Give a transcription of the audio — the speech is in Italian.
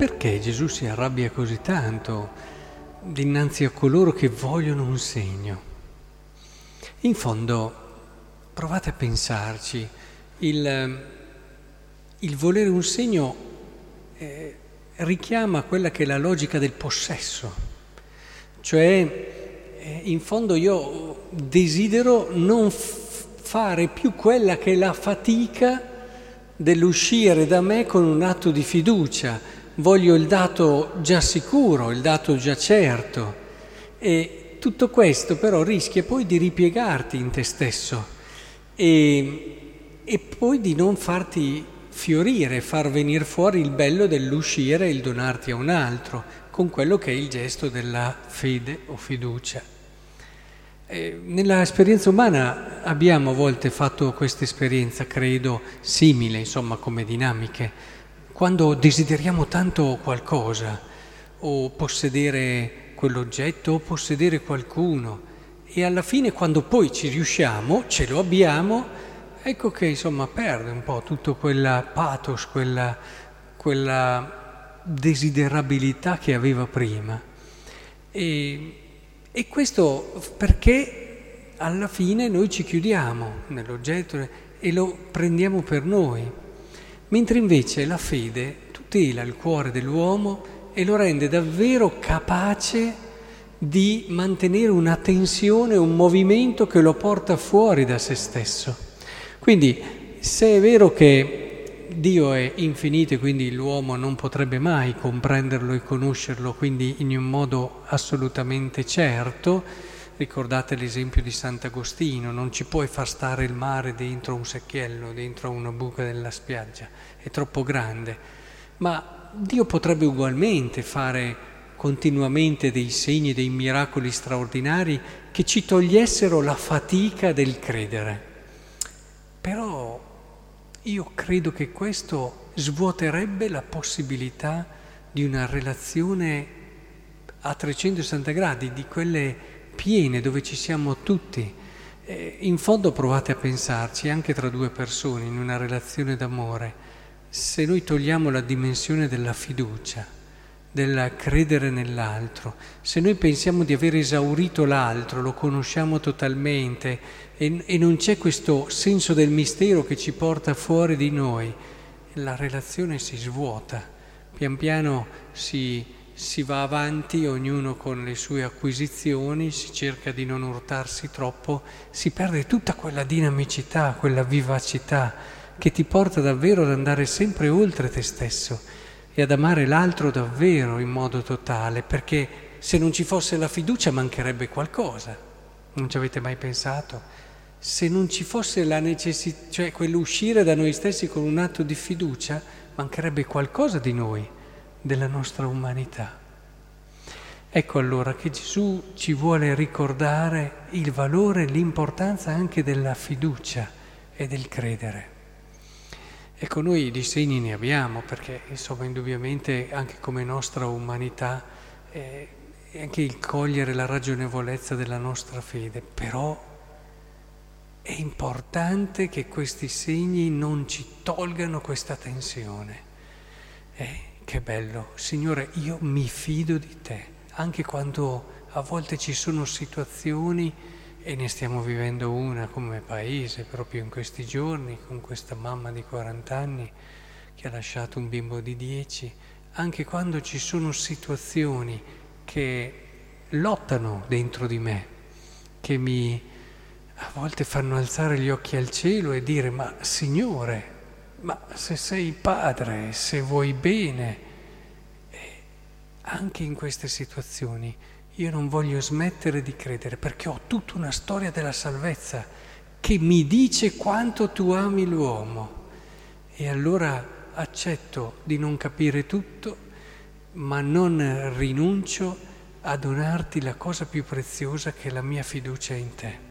perché Gesù si arrabbia così tanto dinanzi a coloro che vogliono un segno? In fondo, provate a pensarci, il, il volere un segno eh, richiama quella che è la logica del possesso, cioè eh, in fondo io desidero non f- fare più quella che è la fatica dell'uscire da me con un atto di fiducia, voglio il dato già sicuro, il dato già certo e tutto questo però rischia poi di ripiegarti in te stesso e, e poi di non farti fiorire, far venire fuori il bello dell'uscire e il donarti a un altro, con quello che è il gesto della fede o fiducia. Eh, nella esperienza umana abbiamo a volte fatto questa esperienza, credo, simile, insomma, come dinamiche, quando desideriamo tanto qualcosa, o possedere quell'oggetto, o possedere qualcuno, e alla fine quando poi ci riusciamo, ce lo abbiamo, ecco che insomma perde un po' tutto quella pathos, quella, quella desiderabilità che aveva prima. E, e, questo perché alla fine noi ci chiudiamo nell'oggetto e lo prendiamo per noi, mentre invece la fede tutela il cuore dell'uomo e lo rende davvero capace di mantenere una tensione, un movimento che lo porta fuori da se stesso. Quindi se è vero che Dio è infinito e quindi l'uomo non potrebbe mai comprenderlo e conoscerlo, quindi in un modo assolutamente certo, ricordate l'esempio di Sant'Agostino, non ci puoi far stare il mare dentro un secchiello, dentro una buca della spiaggia, è troppo grande, ma Dio potrebbe ugualmente fare continuamente dei segni, dei miracoli straordinari che ci togliessero la fatica del credere. Però io credo che questo svuoterebbe la possibilità di una relazione a 360 gradi, di quelle piene dove ci siamo tutti. Eh, in fondo provate a pensarci, anche tra due persone, in una relazione d'amore, se noi togliamo la dimensione della fiducia, del credere nell'altro. Se noi pensiamo di aver esaurito l'altro, lo conosciamo totalmente e, e, non c'è questo senso del mistero che ci porta fuori di noi, la relazione si svuota, pian piano si, si va avanti, ognuno con le sue acquisizioni, si cerca di non urtarsi troppo, si perde tutta quella dinamicità, quella vivacità che ti porta davvero ad andare sempre oltre te stesso e ad amare l'altro davvero in modo totale, perché se non ci fosse la fiducia mancherebbe qualcosa. Non ci avete mai pensato? Se non ci fosse la necessità, cioè quell'uscire da noi stessi con un atto di fiducia, mancherebbe qualcosa di noi, della nostra umanità. Ecco allora che Gesù ci vuole ricordare il valore e l'importanza anche della fiducia e del credere. Ecco, noi di segni ne abbiamo perché, insomma, indubbiamente anche come nostra umanità eh, anche il cogliere la ragionevolezza della nostra fede, però è importante che questi segni non ci tolgano questa tensione. Eh, che bello, Signore, io mi fido di te, anche quando a volte ci sono situazioni e ne stiamo vivendo una come paese proprio in questi giorni, con questa mamma di 40 anni che ha lasciato un bimbo di 10, anche quando ci sono situazioni che lottano dentro di me, che mi a volte fanno alzare gli occhi al cielo e dire ma Signore, ma se sei padre, se vuoi bene, anche in queste situazioni io non voglio smettere di credere perché ho tutta una storia della salvezza che mi dice quanto tu ami l'uomo. E allora accetto di non capire tutto, ma non rinuncio a donarti la cosa più preziosa che è la mia fiducia in te.